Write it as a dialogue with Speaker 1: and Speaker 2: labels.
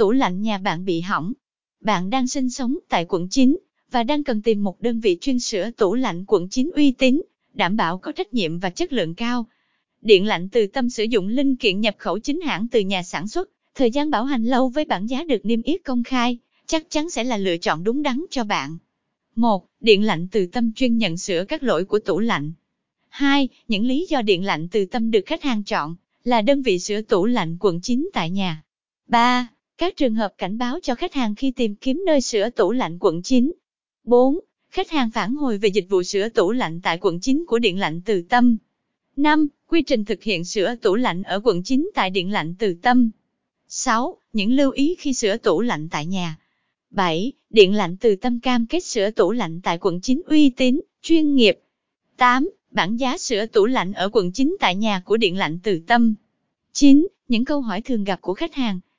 Speaker 1: tủ lạnh nhà bạn bị hỏng. Bạn đang sinh sống tại quận 9 và đang cần tìm một đơn vị chuyên sửa tủ lạnh quận 9 uy tín, đảm bảo có trách nhiệm và chất lượng cao. Điện lạnh từ tâm sử dụng linh kiện nhập khẩu chính hãng từ nhà sản xuất, thời gian bảo hành lâu với bản giá được niêm yết công khai, chắc chắn sẽ là lựa chọn đúng đắn cho bạn. 1. Điện lạnh từ tâm chuyên nhận sửa các lỗi của tủ lạnh. 2. Những lý do điện lạnh từ tâm được khách hàng chọn là đơn vị sửa tủ lạnh quận 9 tại nhà. 3. Các trường hợp cảnh báo cho khách hàng khi tìm kiếm nơi sửa tủ lạnh quận 9. 4. Khách hàng phản hồi về dịch vụ sửa tủ lạnh tại quận 9 của Điện lạnh Từ Tâm. 5. Quy trình thực hiện sửa tủ lạnh ở quận 9 tại Điện lạnh Từ Tâm. 6. Những lưu ý khi sửa tủ lạnh tại nhà. 7. Điện lạnh Từ Tâm cam kết sửa tủ lạnh tại quận 9 uy tín, chuyên nghiệp. 8. Bản giá sửa tủ lạnh ở quận 9 tại nhà của Điện lạnh Từ Tâm. 9. Những câu hỏi thường gặp của khách hàng.